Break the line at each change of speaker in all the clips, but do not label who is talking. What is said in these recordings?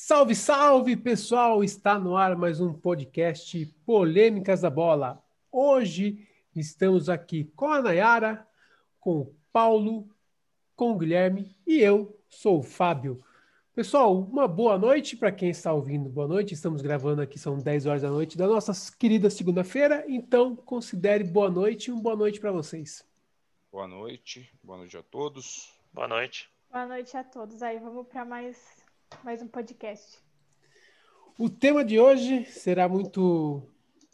Salve, salve, pessoal! Está no ar mais um podcast Polêmicas da Bola. Hoje estamos aqui com a Nayara, com o Paulo, com o Guilherme e eu sou o Fábio. Pessoal, uma boa noite para quem está ouvindo. Boa noite. Estamos gravando aqui, são 10 horas da noite da nossa querida segunda-feira. Então, considere boa noite e uma boa noite para vocês.
Boa noite. Boa noite a todos.
Boa noite.
Boa noite a todos. Aí, vamos para mais, mais um podcast.
O tema de hoje será muito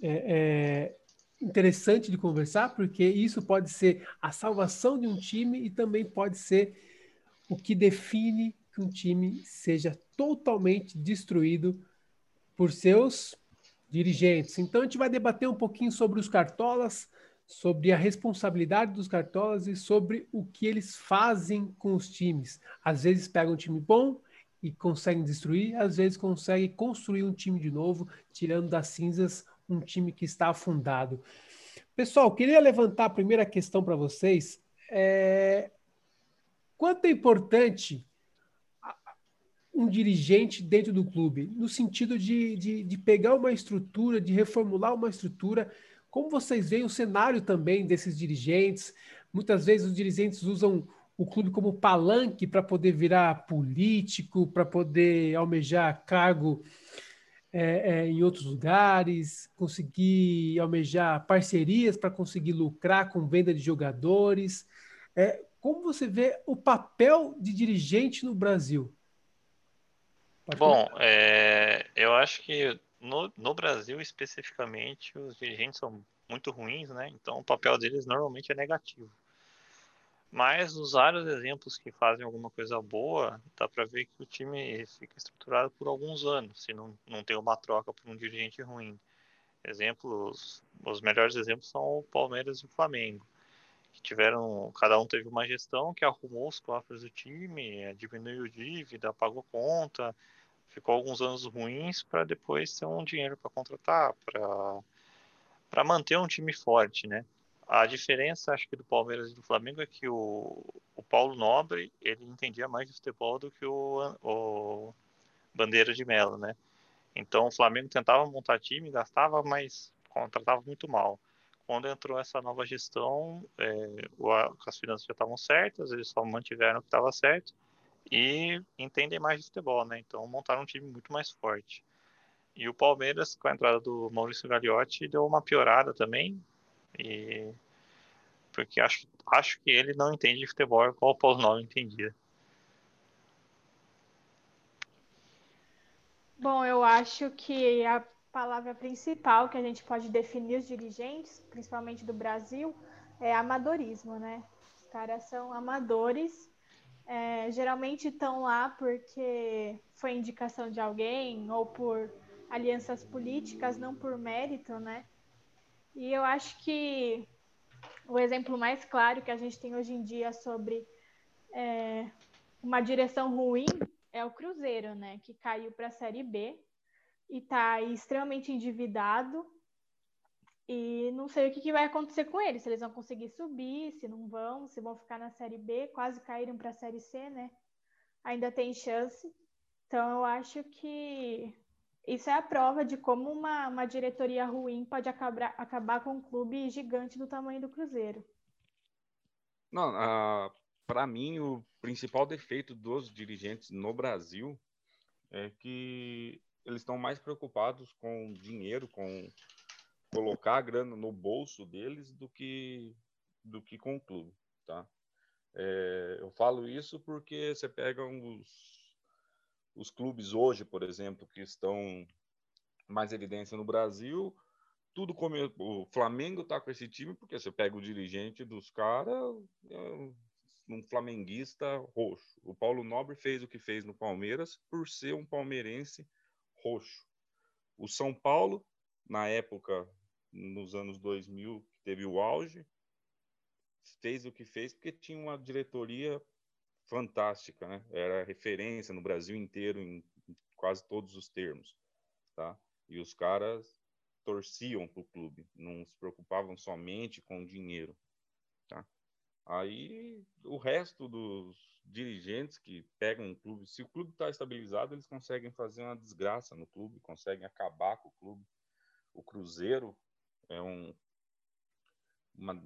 é, é, interessante de conversar, porque isso pode ser a salvação de um time e também pode ser o que define que um time seja totalmente destruído por seus dirigentes. Então a gente vai debater um pouquinho sobre os cartolas, sobre a responsabilidade dos cartolas e sobre o que eles fazem com os times. Às vezes pegam um time bom e conseguem destruir, às vezes conseguem construir um time de novo, tirando das cinzas um time que está afundado. Pessoal, queria levantar a primeira questão para vocês. É... Quanto é importante um dirigente dentro do clube, no sentido de, de, de, pegar uma estrutura, de reformular uma estrutura. Como vocês veem o cenário também desses dirigentes? Muitas vezes os dirigentes usam o clube como palanque para poder virar político, para poder almejar cargo é, é, em outros lugares, conseguir almejar parcerias para conseguir lucrar com venda de jogadores. É, como você vê o papel de dirigente no Brasil?
Pode Bom, é, eu acho que no, no Brasil especificamente os dirigentes são muito ruins, né? Então o papel deles normalmente é negativo. Mas os vários exemplos que fazem alguma coisa boa, dá para ver que o time fica estruturado por alguns anos, se não, não tem uma troca por um dirigente ruim. Exemplos, os melhores exemplos são o Palmeiras e o Flamengo, que tiveram, cada um teve uma gestão que arrumou os cofres do time, diminuiu dívida, pagou conta, ficou alguns anos ruins para depois ter um dinheiro para contratar, para manter um time forte, né? A diferença, acho que do Palmeiras e do Flamengo é que o, o Paulo Nobre ele entendia mais de futebol do que o, o Bandeira de Melo, né? Então o Flamengo tentava montar time, gastava, mas contratava muito mal. Quando entrou essa nova gestão, é, o, as finanças já estavam certas, eles só mantiveram o que estava certo e entendem mais de futebol, né? Então montaram um time muito mais forte. E o Palmeiras, com a entrada do Maurício Gagliotti, deu uma piorada também. E porque acho, acho que ele não entende de futebol igual o Paulo Nobre entendia.
Bom, eu acho que a palavra principal que a gente pode definir os dirigentes, principalmente do Brasil, é amadorismo, né? Os caras são amadores é, geralmente estão lá porque foi indicação de alguém ou por alianças políticas, não por mérito, né? E eu acho que o exemplo mais claro que a gente tem hoje em dia sobre é, uma direção ruim é o Cruzeiro, né? Que caiu para a Série B e está extremamente endividado e não sei o que, que, vai acontecer com eles, se eles vão conseguir subir, se não vão, se vão ficar na Série B, quase caíram para a Série C, né? Ainda tem chance. Então eu acho que isso é a prova de como uma, uma diretoria ruim pode acabar, acabar com um clube gigante do tamanho do Cruzeiro.
Não, uh, para mim o principal defeito dos dirigentes no Brasil é que eles estão mais preocupados com dinheiro, com colocar a grana no bolso deles do que do que com o clube, tá? É, eu falo isso porque você pega os, os clubes hoje, por exemplo, que estão mais evidência no Brasil, tudo como o Flamengo está com esse time porque você pega o dirigente dos caras, é um flamenguista roxo. O Paulo Nobre fez o que fez no Palmeiras por ser um palmeirense roxo. O São Paulo, na época nos anos 2000, que teve o auge, fez o que fez porque tinha uma diretoria fantástica, né? Era referência no Brasil inteiro em quase todos os termos, tá? E os caras torciam para o clube, não se preocupavam somente com o dinheiro, tá? Aí o resto dos dirigentes que pegam um clube, se o clube está estabilizado, eles conseguem fazer uma desgraça no clube, conseguem acabar com o clube. O Cruzeiro é um, uma,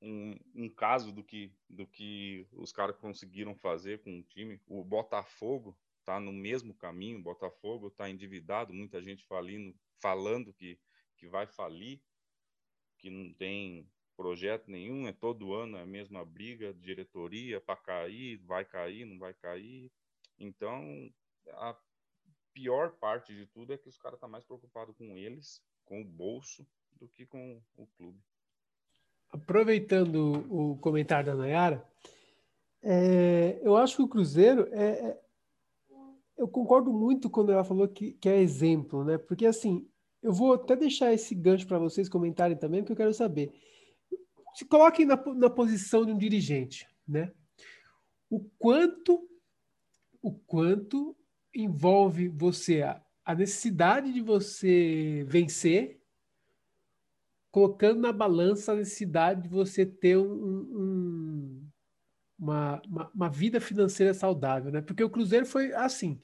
um, um, caso do que, do que os caras conseguiram fazer com o time. O Botafogo está no mesmo caminho, o Botafogo está endividado, muita gente falindo, falando que, que vai falir, que não tem projeto nenhum, é todo ano a mesma briga, diretoria para cair, vai cair, não vai cair. Então, a pior parte de tudo é que os caras estão tá mais preocupados com eles, com o bolso, do que com o clube.
Aproveitando o comentário da Nayara, é, eu acho que o Cruzeiro é, é, eu concordo muito quando ela falou que, que é exemplo, né? Porque assim, eu vou até deixar esse gancho para vocês comentarem também, porque eu quero saber se coloquem na, na posição de um dirigente, né? O quanto, o quanto envolve você a, a necessidade de você vencer, colocando na balança a necessidade de você ter um, um, uma, uma, uma, vida financeira saudável, né? Porque o Cruzeiro foi assim.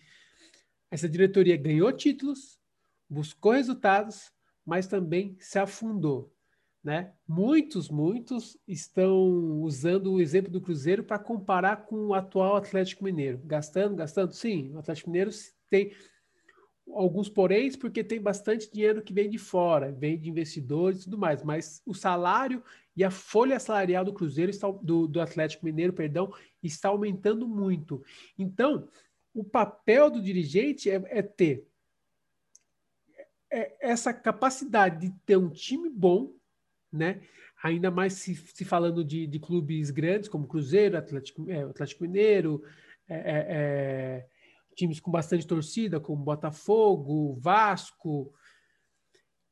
Essa diretoria ganhou títulos, buscou resultados, mas também se afundou. Né? Muitos, muitos estão usando o exemplo do Cruzeiro para comparar com o atual Atlético Mineiro. Gastando, gastando? Sim, o Atlético Mineiro tem alguns poréns, porque tem bastante dinheiro que vem de fora, vem de investidores e tudo mais, mas o salário e a folha salarial do Cruzeiro, está, do, do Atlético Mineiro, perdão, está aumentando muito. Então, o papel do dirigente é, é ter é, essa capacidade de ter um time bom né? Ainda mais se, se falando de, de, clubes grandes como Cruzeiro, Atlético, é, Atlético Mineiro, é, é, é, times com bastante torcida, como Botafogo, Vasco.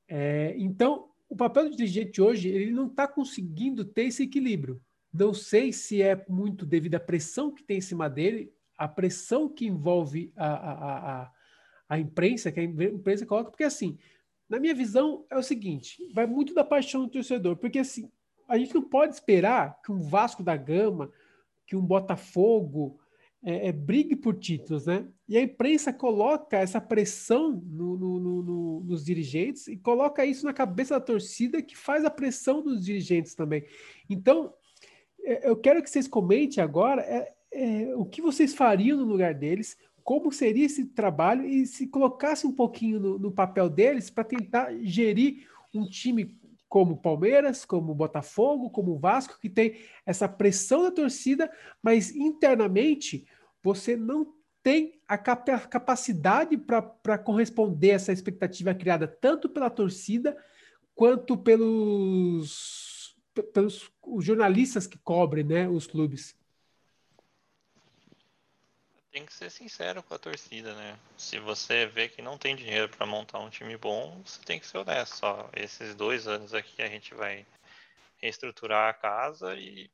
É, então, o papel do dirigente hoje, ele não está conseguindo ter esse equilíbrio. Não sei se é muito devido à pressão que tem em cima dele, a pressão que envolve a, a, a, a imprensa, que a imprensa coloca, porque assim, na minha visão, é o seguinte: vai muito da paixão do torcedor, porque assim, a gente não pode esperar que um Vasco da Gama, que um Botafogo é, é, brigue por títulos, né? E a imprensa coloca essa pressão no, no, no, nos dirigentes e coloca isso na cabeça da torcida, que faz a pressão dos dirigentes também. Então, é, eu quero que vocês comentem agora é, é, o que vocês fariam no lugar deles, como seria esse trabalho e se colocasse um pouquinho no, no papel deles para tentar gerir um time como Palmeiras, como Botafogo, como Vasco, que tem essa pressão da torcida, mas internamente você não tem a capacidade para corresponder a essa expectativa criada tanto pela torcida quanto pelos, pelos jornalistas que cobrem né, os clubes
tem que ser sincero com a torcida, né? Se você vê que não tem dinheiro para montar um time bom, você tem que ser honesto. Esses dois anos aqui a gente vai reestruturar a casa e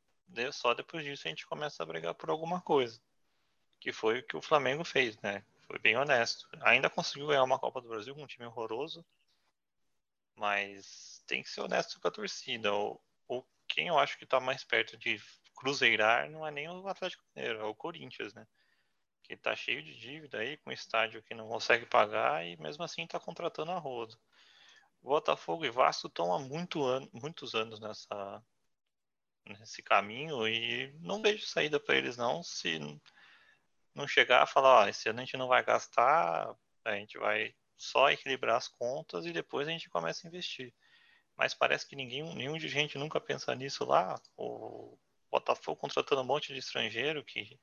só depois disso a gente começa a brigar por alguma coisa. Que foi o que o Flamengo fez, né? Foi bem honesto. Ainda conseguiu ganhar uma Copa do Brasil com um time horroroso, mas tem que ser honesto com a torcida. Ou, ou quem eu acho que está mais perto de cruzeirar não é nem o Atlético Mineiro, é o Corinthians, né? Que está cheio de dívida aí, com estádio que não consegue pagar e mesmo assim está contratando a roda. Botafogo e Vasco estão há muito an muitos anos nessa, nesse caminho e não vejo saída para eles não se não chegar a falar, ó, esse ano a gente não vai gastar, a gente vai só equilibrar as contas e depois a gente começa a investir. Mas parece que ninguém, nenhum dirigente nunca pensa nisso lá. O Botafogo contratando um monte de estrangeiro que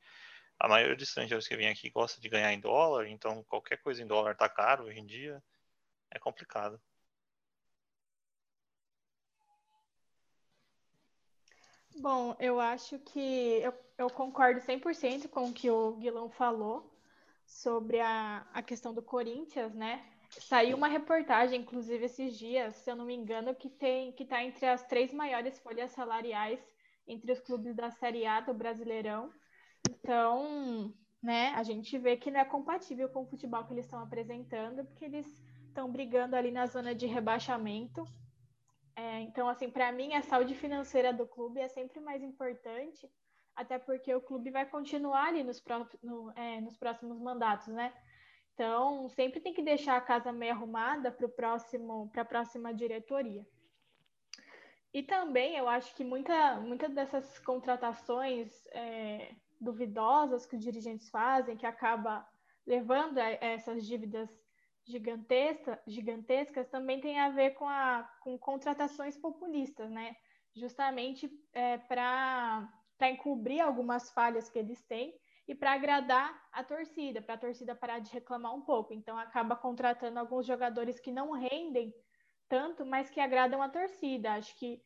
a maioria dos estrangeiros que vem aqui gosta de ganhar em dólar, então qualquer coisa em dólar tá caro hoje em dia, é complicado.
Bom, eu acho que eu, eu concordo 100% com o que o Guilão falou sobre a, a questão do Corinthians, né? Saiu uma reportagem, inclusive, esses dias, se eu não me engano, que tem que está entre as três maiores folhas salariais entre os clubes da Série A do Brasileirão. Então, né, a gente vê que não é compatível com o futebol que eles estão apresentando, porque eles estão brigando ali na zona de rebaixamento. É, então, assim, para mim, a saúde financeira do clube é sempre mais importante, até porque o clube vai continuar ali nos, pró no, é, nos próximos mandatos, né? Então, sempre tem que deixar a casa meio arrumada para próximo, para a próxima diretoria. E também eu acho que muita, muitas dessas contratações é, duvidosas que os dirigentes fazem, que acaba levando a essas dívidas gigantesca, gigantescas, também tem a ver com, a, com contratações populistas, né? Justamente é, para encobrir algumas falhas que eles têm e para agradar a torcida, para a torcida parar de reclamar um pouco. Então acaba contratando alguns jogadores que não rendem tanto, mas que agradam a torcida. Acho que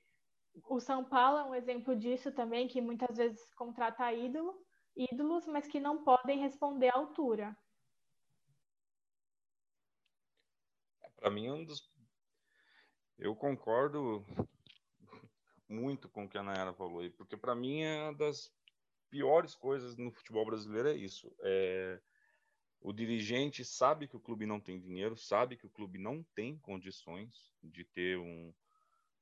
o São Paulo é um exemplo disso também, que muitas vezes contrata ídolo, ídolos, mas que não podem responder à altura.
Para mim, um dos. Eu concordo muito com o que a Nayara falou aí, porque para mim é uma das piores coisas no futebol brasileiro é isso. É... O dirigente sabe que o clube não tem dinheiro, sabe que o clube não tem condições de ter um,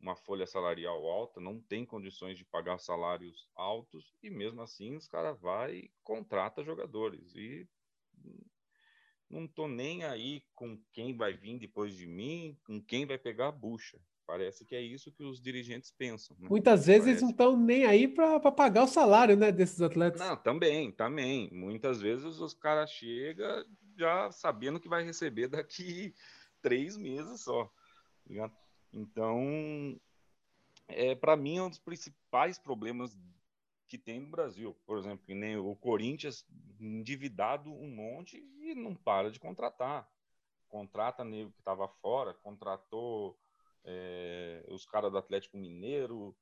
uma folha salarial alta, não tem condições de pagar salários altos, e mesmo assim os caras vai e contrata jogadores. E não tô nem aí com quem vai vir depois de mim, com quem vai pegar a bucha. Parece que é isso que os dirigentes pensam.
Né? Muitas vezes Parece... eles não estão nem aí para pagar o salário né, desses atletas.
Não, também, também. Muitas vezes os caras chegam já sabendo que vai receber daqui três meses só. Então, é, para mim, é um dos principais problemas que tem no Brasil. Por exemplo, nem o Corinthians endividado um monte e não para de contratar. Contrata nego que estava fora, contratou é, os caras do Atlético Mineiro,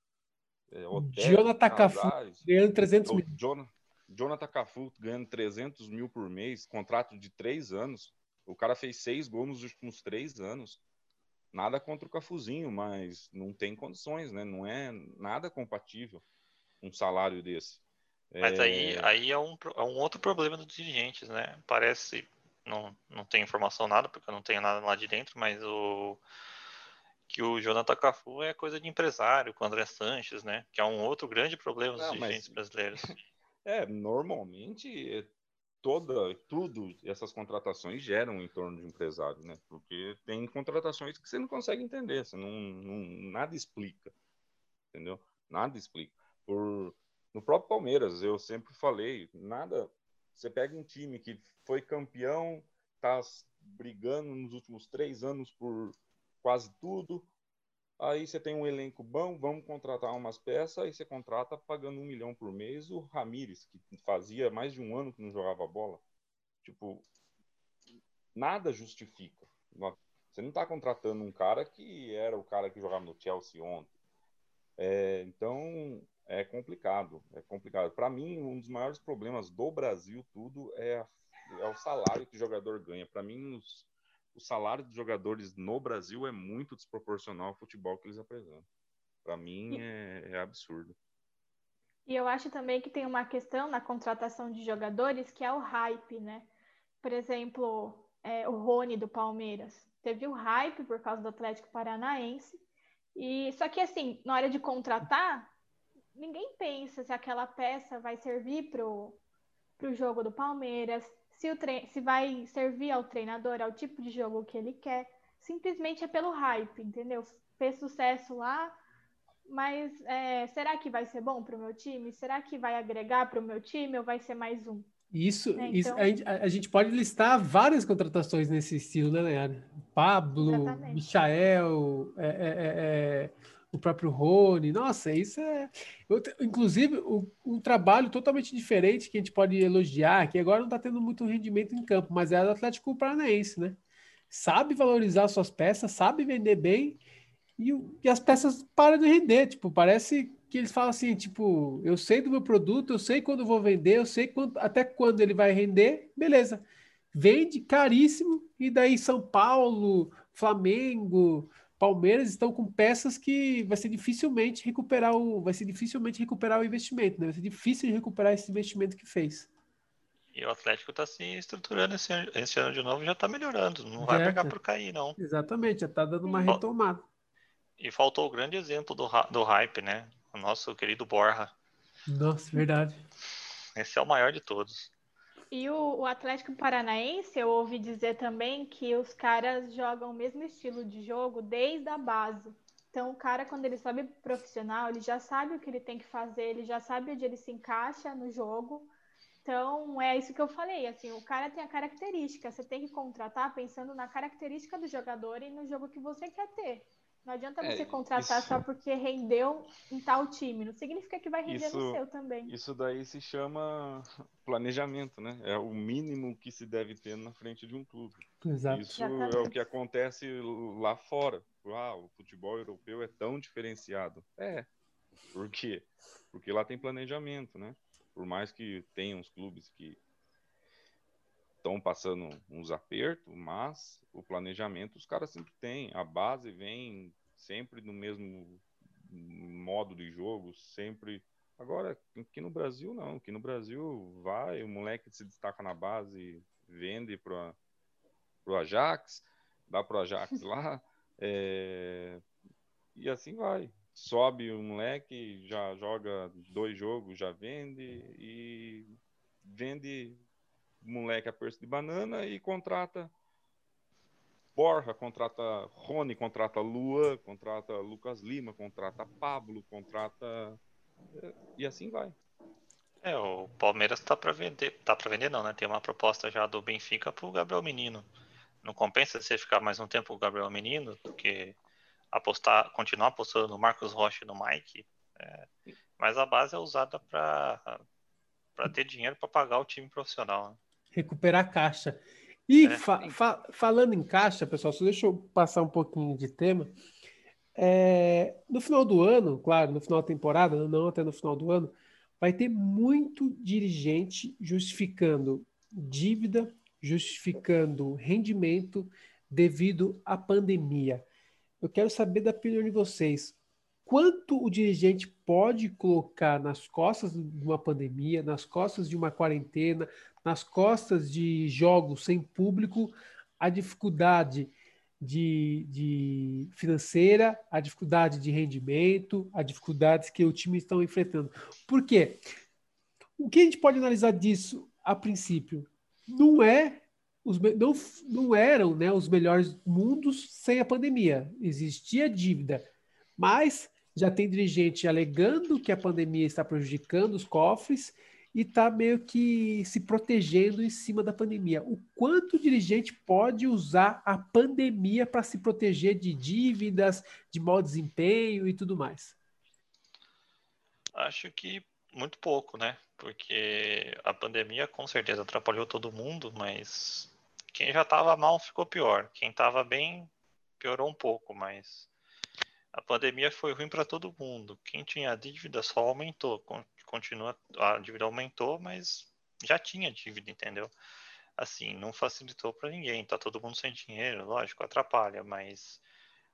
é, Jonathan Cafu ganhando 300 mil.
Jonathan, Jonathan Cafu ganhando 300 mil por mês, contrato de três anos. O cara fez seis gols nos últimos três anos. Nada contra o Cafuzinho, mas não tem condições, né? Não é nada compatível um salário desse.
Mas é... aí, aí é, um, é um outro problema dos dirigentes, né? Parece, não, não tenho informação nada, porque eu não tenho nada lá de dentro, mas o que o Jonathan Cafu é coisa de empresário, com o André Sanches, né? Que é um outro grande problema dos não, dirigentes mas... brasileiros.
É, normalmente toda, tudo, essas contratações geram em torno de empresário, né? Porque tem contratações que você não consegue entender, você não, não nada explica, entendeu? Nada explica por no próprio Palmeiras, eu sempre falei, nada. Você pega um time que foi campeão, tá brigando nos últimos três anos por quase tudo. Aí você tem um elenco bom, vamos contratar umas peças, aí você contrata pagando um milhão por mês o Ramires, que fazia mais de um ano que não jogava bola. Tipo, nada justifica. Você não está contratando um cara que era o cara que jogava no Chelsea ontem. É, então, é complicado, é complicado. Para mim, um dos maiores problemas do Brasil tudo é, a, é o salário que o jogador ganha. Para mim, os, o salário dos jogadores no Brasil é muito desproporcional ao futebol que eles apresentam. Para mim, é, é absurdo.
E eu acho também que tem uma questão na contratação de jogadores que é o hype, né? Por exemplo, é, o Rony do Palmeiras. Teve o hype por causa do Atlético Paranaense. E só que assim, na hora de contratar, ninguém pensa se aquela peça vai servir pro, pro jogo do Palmeiras, se, o tre se vai servir ao treinador, ao tipo de jogo que ele quer. Simplesmente é pelo hype, entendeu? Fez sucesso lá, mas é, será que vai ser bom para o meu time? Será que vai agregar para o meu time ou vai ser mais um?
Isso, é, então... isso a, gente, a, gente, pode listar várias contratações nesse estilo, né, Leandro? Pablo, Exatamente. Michael, é, é, é, é o próprio Rony. Nossa, isso é. Inclusive, o, um trabalho totalmente diferente que a gente pode elogiar, que agora não está tendo muito rendimento em campo, mas é do Atlético Paranaense, né? Sabe valorizar suas peças, sabe vender bem e, e as peças param de render. Tipo, parece que eles falam assim: tipo, eu sei do meu produto, eu sei quando vou vender, eu sei quando, até quando ele vai render, beleza. Vende caríssimo, e daí São Paulo, Flamengo, Palmeiras estão com peças que vai ser dificilmente recuperar o, vai ser dificilmente recuperar o investimento, né? Vai ser difícil de recuperar esse investimento que fez.
E o Atlético está se estruturando esse, esse, ano de novo, já está melhorando, não vai é, pegar por cair, não.
Exatamente, já está dando uma retomada.
E faltou o grande exemplo do, do hype, né? O nosso querido Borja.
Nossa, verdade.
Esse é o maior de todos.
E o, o, Atlético Paranaense, eu ouvi dizer também que os caras jogam o mesmo estilo de jogo desde a base. Então, o cara, quando ele sobe profissional, ele já sabe o que ele tem que fazer, ele já sabe onde ele se encaixa no jogo. Então, é isso que eu falei, assim, o cara tem a característica, você tem que contratar pensando na característica do jogador e no jogo que você quer ter. Não adianta é, você contratar isso... só porque rendeu em tal time. Não significa que vai render isso, no seu também.
Isso daí se chama planejamento, né? É o mínimo que se deve ter na frente de um clube.
Exato.
Isso Exatamente. é o que acontece lá fora. Ah, o futebol europeu é tão diferenciado. É. Por quê? Porque lá tem planejamento, né? Por mais que tenham os clubes que estão passando uns apertos, mas o planejamento os caras sempre têm. A base vem sempre no mesmo modo de jogo, sempre. Agora, aqui no Brasil, não. Aqui no Brasil, vai, o moleque se destaca na base, vende para o Ajax, dá para o Ajax lá, é... e assim vai. Sobe o moleque, já joga dois jogos, já vende, e vende moleque a preço de banana e contrata Borja, contrata Rony, contrata Luan, contrata Lucas Lima, contrata Pablo, contrata eh, e assim vai.
É, o Palmeiras tá para vender, tá para vender não, né? Tem uma proposta já do Benfica pro Gabriel Menino. Não compensa você ficar mais um tempo com o Gabriel Menino do que apostar, continuar apostando no Marcos Rocha e no Mike. É, mas a base é usada para para ter dinheiro para pagar o time profissional. Né?
Recuperar caixa. E é, fa fa falando em caixa, pessoal, só deixa eu passar um pouquinho de tema. É, no final do ano, claro, no final da temporada, não até no final do ano, vai ter muito dirigente justificando dívida, justificando rendimento devido à pandemia. Eu quero saber da opinião de vocês. Quanto o dirigente pode colocar nas costas de uma pandemia, nas costas de uma quarentena, nas costas de jogos sem público a dificuldade de, de, financeira, a dificuldade de rendimento, as dificuldades que o time estão enfrentando. Por quê? O que a gente pode analisar disso a princípio? Não é os, não, não eram né, os melhores mundos sem a pandemia. Existia dívida, mas já tem dirigente alegando que a pandemia está prejudicando os cofres e está meio que se protegendo em cima da pandemia. O quanto o dirigente pode usar a pandemia para se proteger de dívidas, de mau desempenho e tudo mais?
Acho que muito pouco, né? Porque a pandemia com certeza atrapalhou todo mundo, mas quem já estava mal ficou pior. Quem estava bem piorou um pouco, mas a pandemia foi ruim para todo mundo. Quem tinha dívida só aumentou continua, a dívida aumentou, mas já tinha dívida, entendeu? Assim, não facilitou para ninguém, tá todo mundo sem dinheiro, lógico, atrapalha, mas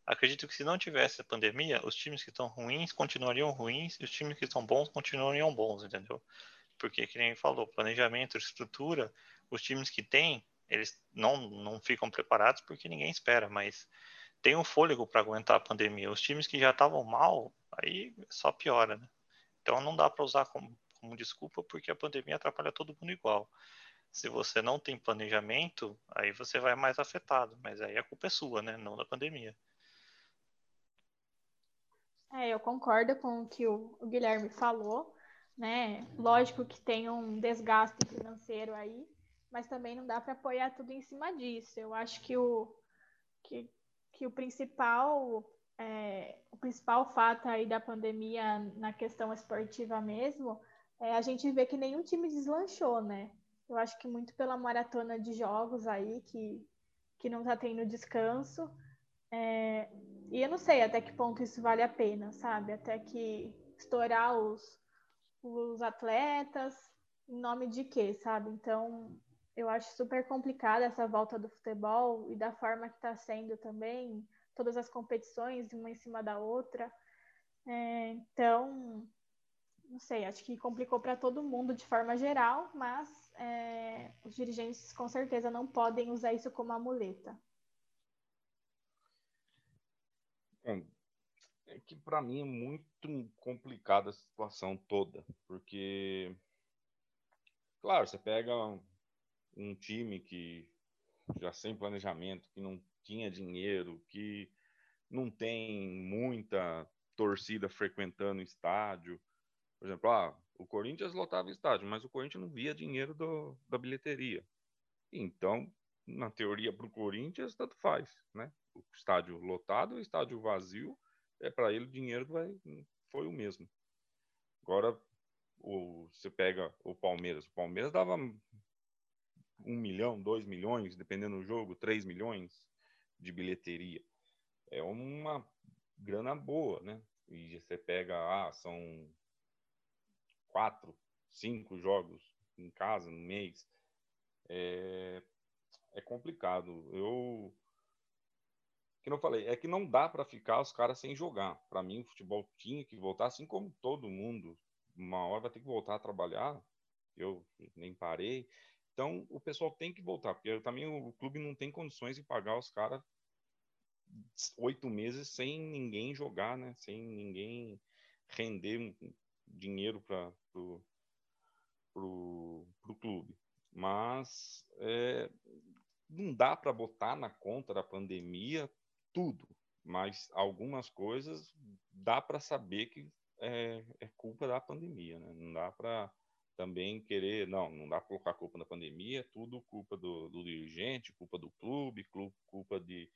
acredito que se não tivesse a pandemia, os times que estão ruins continuariam ruins e os times que estão bons continuariam bons, entendeu? Porque, que nem falou, planejamento, estrutura, os times que têm, eles não, não ficam preparados porque ninguém espera, mas tem um fôlego para aguentar a pandemia. Os times que já estavam mal, aí só piora, né? Então não dá para usar como, como desculpa porque a pandemia atrapalha todo mundo igual. Se você não tem planejamento, aí você vai mais afetado, mas aí a culpa é sua, né? Não da pandemia.
É, eu concordo com o que o, Guilherme falou, né? Lógico que tem um desgaste financeiro aí, mas também não dá para apoiar tudo em cima disso. Eu acho que o, que, que o principal é, o principal fato aí da pandemia na questão esportiva mesmo, é a gente vê que nenhum time deslanchou, né? Eu acho que muito pela maratona de jogos aí que, que não tá tendo descanso. É, e eu não sei até que ponto isso vale a pena, sabe? Até que estourar os, os atletas, em nome de quê, sabe? Então, eu acho super complicada essa volta do futebol e da forma que está sendo também todas as competições, uma em cima da outra. É, então, não sei, acho que complicou para todo mundo de forma geral, mas é, os dirigentes com certeza não podem usar isso como amuleta.
Bom, É que para mim é muito complicada a situação toda, porque, claro, você pega um time que já sem planejamento, que não tinha dinheiro, que não tem muita torcida frequentando o estádio. Por exemplo, ah, o Corinthians lotava o estádio, mas o Corinthians não via dinheiro do, da bilheteria. Então, na teoria, para o Corinthians, tanto faz, né? O estádio lotado, o estádio vazio, é para ele o dinheiro vai, foi o mesmo. Agora, o, você pega o Palmeiras. O Palmeiras dava um milhão, dois milhões, dependendo do jogo, três milhões de bilheteria. É uma grana boa, né? E você pega, ah, são quatro, cinco jogos em casa no mês. É, é complicado. Eu que não falei, é que não dá para ficar os caras sem jogar. Para mim, o futebol tinha que voltar, assim como todo mundo. Uma hora vai ter que voltar a trabalhar. Eu nem parei. Então, o pessoal tem que voltar, porque também o clube não tem condições de pagar os caras oito meses sem ninguém jogar, né? Sem ninguém render dinheiro para pro, pro, pro clube. Mas é, não dá para botar na conta da pandemia tudo, mas algumas coisas dá para saber que é, é, culpa da pandemia, né? Não dá para também querer, não, não dá para colocar culpa na pandemia, tudo culpa do, do dirigente, culpa do clube, culpa de,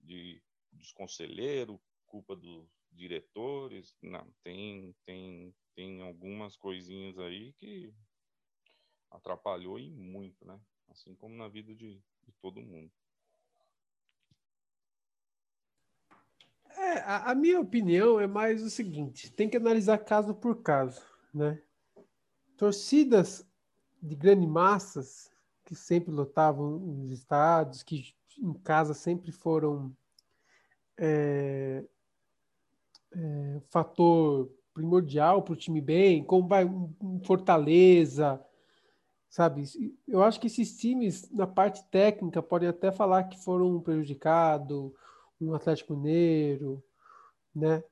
de dos conselheiros, culpa dos diretores, não, tem tem tem algumas coisinhas aí que atrapalhou e muito, né? Assim como na vida de, de todo mundo.
É, a, a, minha opinião é mais o seguinte: tem que analisar caso por caso, né? Torcidas de grandes massas que sempre lotavam os estádios, que em casa sempre foram é, é, fator primordial para o time bem, como vai um Fortaleza, sabe? Eu acho que esses times, na parte técnica, podem até falar que foram prejudicados, um Atlético Mineiro, né?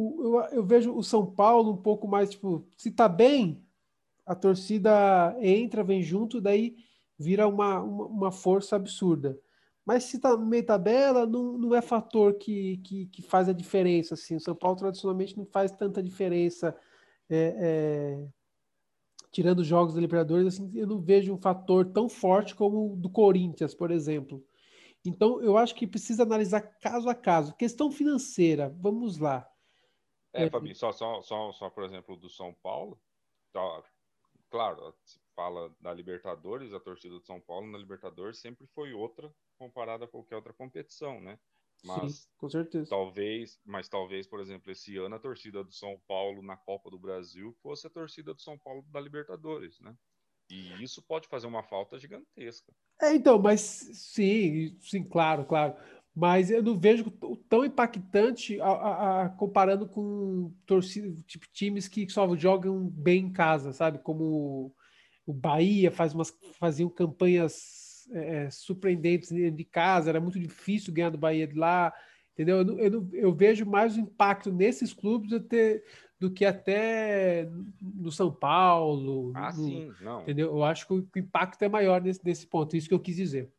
O, eu, eu, vejo o São Paulo um pouco mais, tipo, se tá bem, a torcida entra, vem junto, daí vira uma, uma, uma força absurda. Mas se tá meio tabela, não, não é fator que, que, que, faz a diferença. Assim. O São Paulo tradicionalmente não faz tanta diferença é, é, tirando os jogos da Libertadores, assim, eu não vejo um fator tão forte como o do Corinthians, por exemplo. Então, eu acho que precisa analisar caso a caso. Questão financeira, vamos lá.
É, Fabi, só, só, só, só, por exemplo, do São Paulo, tá, claro, se fala da Libertadores, a torcida do São Paulo na Libertadores sempre foi outra comparada a qualquer outra competição, né?
Mas Sim, com certeza.
Talvez, mas talvez, por exemplo, esse ano a torcida do São Paulo na Copa do Brasil fosse a torcida do São Paulo da Libertadores, né? E isso pode fazer uma falta gigantesca.
É, então, mas sim, sim, claro, claro. Mas eu não vejo tão impactante a, a, a, comparando com torcida, tipo, times que só jogam bem em casa, sabe? Como o Bahia faz umas, faziam campanhas é, é, surpreendentes de casa, era muito difícil ganhar do Bahia de lá, entendeu? Eu, eu, eu vejo mais o impacto nesses clubes do, ter, do que até no São Paulo.
Ah,
no,
sim, não.
Entendeu? Eu acho que o, impacto é maior nesse, nesse ponto, isso que eu quis dizer.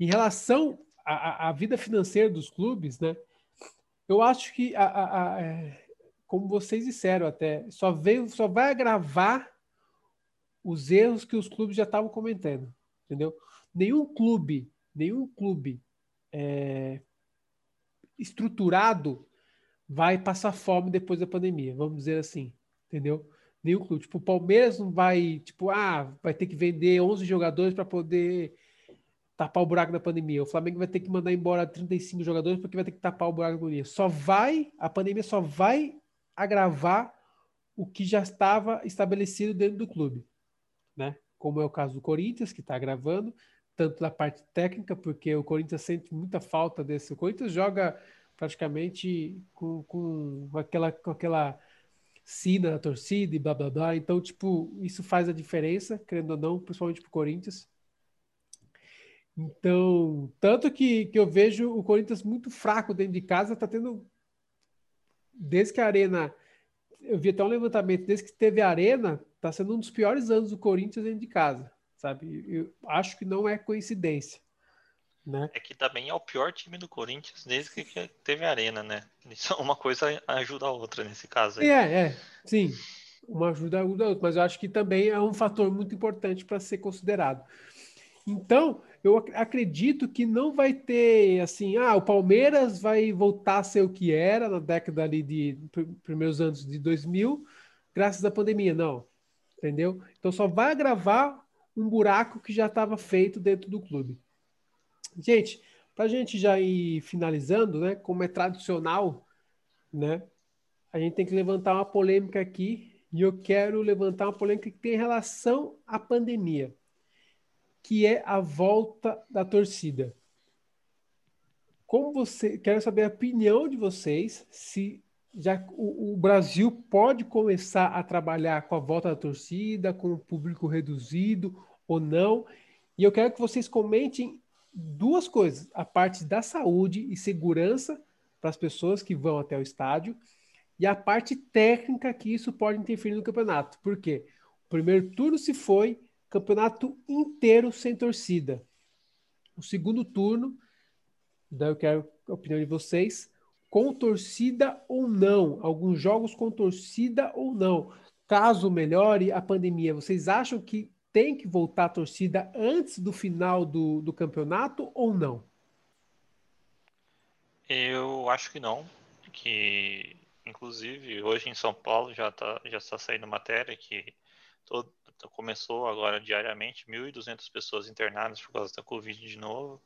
Em relação à, à vida financeira dos clubes, né? Eu acho que, a, a, a, é, como vocês disseram até, só, veio, só vai agravar os erros que os clubes já estavam cometendo entendeu? Nenhum clube, nenhum clube é, estruturado vai passar fome depois da pandemia, vamos dizer assim, entendeu? Nenhum clube, tipo, o Palmeiras não vai, tipo, ah, vai ter que vender 11 jogadores para poder tapar o buraco da pandemia. O Flamengo vai ter que mandar embora 35 jogadores porque vai ter que tapar o buraco da pandemia. Só vai, a pandemia só vai agravar o que já estava estabelecido dentro do clube, né? como é o caso do Corinthians, que está gravando, tanto da parte técnica, porque o Corinthians sente muita falta desse. O Corinthians joga praticamente com, com aquela, com aquela sina da torcida e blá blá blá. Então, tipo, isso faz a diferença, querendo ou não, principalmente para o Corinthians. Então, tanto que, que eu vejo o Corinthians muito fraco dentro de casa, tá tendo. Desde que a Arena. Eu vi até um levantamento, desde que teve a Arena, tá sendo um dos piores anos do Corinthians dentro de casa, sabe? Eu acho que não é coincidência. Né?
É que também é o pior time do Corinthians desde que teve a Arena, né? Uma coisa ajuda a outra nesse caso aí.
É, é, sim. Uma ajuda a outra, mas eu acho que também é um fator muito importante para ser considerado. Então, eu acredito que não vai ter assim, ah, o Palmeiras vai voltar a ser o que era na década ali de primeiros anos de 2000, graças à pandemia, não. Entendeu? Então só vai agravar um buraco que já estava feito dentro do clube. Gente, para a gente já ir finalizando, né, como é tradicional, né, a gente tem que levantar uma polêmica aqui e eu quero levantar uma polêmica que tem relação à pandemia que é a volta da torcida. Como você, quero saber a opinião de vocês se já o, o, Brasil pode começar a trabalhar com a volta da torcida, com o público reduzido ou não. E eu quero que vocês comentem duas coisas: a parte da saúde e segurança para as pessoas que vão até o estádio e a parte técnica que isso pode interferir no campeonato. Por quê? O primeiro turno se foi, campeonato inteiro sem torcida. O segundo turno, daí eu quero a opinião de vocês, com torcida ou não, alguns jogos com torcida ou não. Caso melhore a pandemia, vocês acham que tem que voltar a torcida antes do final do, do campeonato ou não?
Eu acho que não, que inclusive hoje em São Paulo já está já está saindo matéria que todo, então, começou agora diariamente 1.200 pessoas internadas por causa da Covid de novo.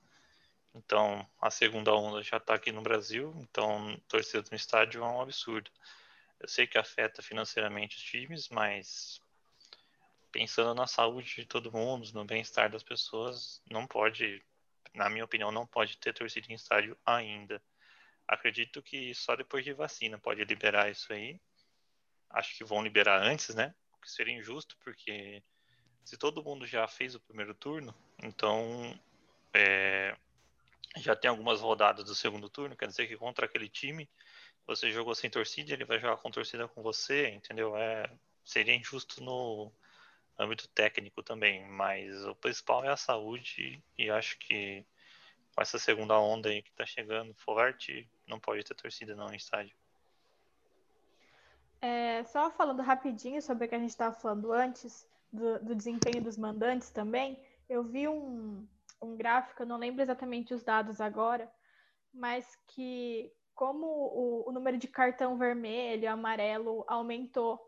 Então, a segunda onda já está aqui no Brasil. Então, torcida no estádio é um absurdo. Eu sei que afeta financeiramente os times, mas pensando na saúde de todo mundo, no bem-estar das pessoas, não pode, na minha opinião, não pode ter torcida em estádio ainda. Acredito que só depois de vacina pode liberar isso aí. Acho que vão liberar antes, né? Que seria injusto, porque se todo mundo já fez o primeiro turno, então é, já tem algumas rodadas do segundo turno, quer dizer que contra aquele time você jogou sem torcida, ele vai jogar com torcida com você, entendeu? É, seria injusto no âmbito técnico também, mas o principal é a saúde e acho que com essa segunda onda aí que tá chegando forte, não pode ter torcida não no estádio.
É, só falando rapidinho sobre o que a gente estava falando antes, do, do, desempenho dos mandantes também, eu vi um, um gráfico, eu não lembro exatamente os dados agora, mas que como o, o número de cartão vermelho, amarelo aumentou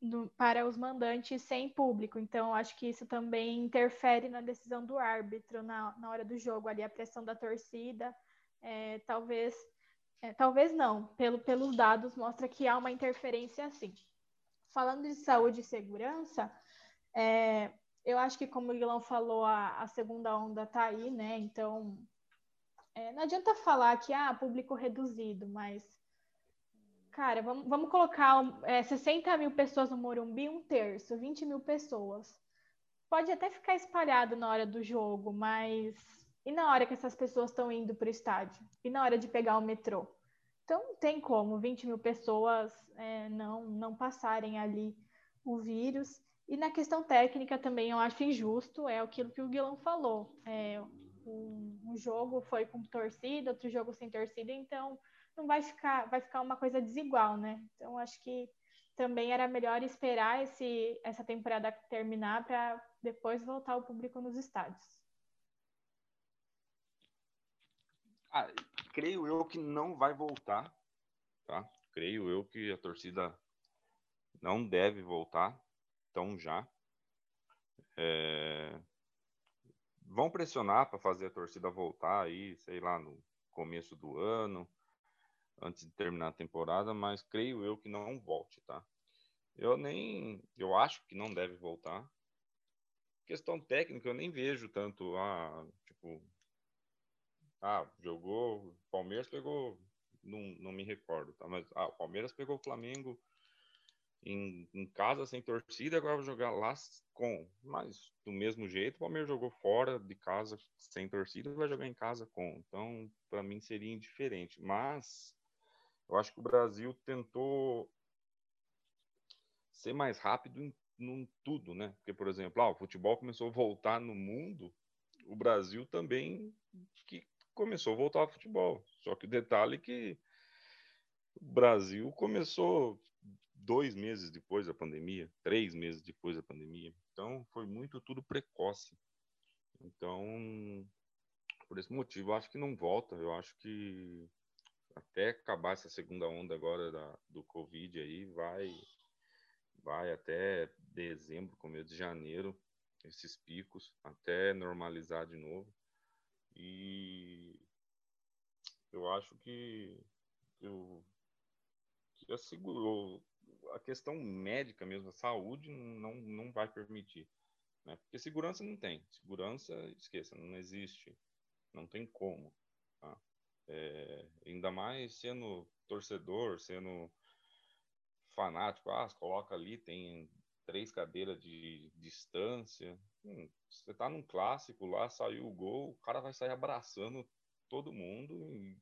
no, para os mandantes sem público. Então, acho que isso também interfere na decisão do árbitro na, na hora do jogo, ali a pressão da torcida, é, talvez é, talvez não, pelo, pelos dados mostra que há uma interferência assim. Falando de saúde e segurança, é, eu acho que, como o Guilherme falou, a, a segunda onda está aí, né? Então, é, não adianta falar que, ah, público reduzido, mas, cara, vamos, vamos colocar é, 60 mil pessoas no Morumbi, um terço, 20 mil pessoas. Pode até ficar espalhado na hora do jogo, mas e na hora que essas pessoas estão indo para o estádio? E na hora de pegar o metrô? Então, não tem como 20 mil pessoas é, não, não passarem ali o vírus. E na questão técnica também eu acho injusto, é aquilo que o Guilherme falou. É, um, um, jogo foi com torcida, outro jogo sem torcida, então não vai ficar, vai ficar uma coisa desigual, né? Então acho que também era melhor esperar esse, essa temporada terminar para depois voltar o público nos estádios.
Ah, creio eu que não vai voltar, tá? Creio eu que a torcida não deve voltar tão já. É... Vão pressionar para fazer a torcida voltar aí, sei lá, no começo do ano, antes de terminar a temporada, mas creio eu que não volte, tá? Eu nem, eu acho que não deve voltar. Questão técnica, eu nem vejo tanto, ah, tipo, ah, jogou. Palmeiras pegou. Não, não me recordo, tá? Mas ah, o Palmeiras pegou o Flamengo em, em, casa sem torcida, agora vai jogar lá com. Mas do mesmo jeito, o Palmeiras jogou fora de casa sem torcida, vai jogar em casa com. Então, para mim seria indiferente. Mas eu acho que o Brasil tentou ser mais rápido em, em tudo, né? Porque, por exemplo, ah, o futebol começou a voltar no mundo, o Brasil também que começou a voltar ao futebol. Só que o detalhe é que o Brasil começou dois meses depois da pandemia, três meses depois da pandemia. Então, foi muito tudo precoce. Então, por esse motivo, eu acho que não volta. Eu acho que até acabar essa segunda onda agora da, do Covid aí, vai, vai até dezembro, começo de janeiro, esses picos, até normalizar de novo. E eu acho que eu, que assegurou, a questão médica mesmo, a saúde não, não vai permitir. Né? Porque segurança não tem. Segurança, esqueça, não existe. Não tem como. Tá? É, ainda mais sendo torcedor, sendo fanático. Ah, coloca ali, tem três cadeiras de distância. Hum, você tá num clássico lá, saiu o gol, o cara vai sair abraçando todo mundo e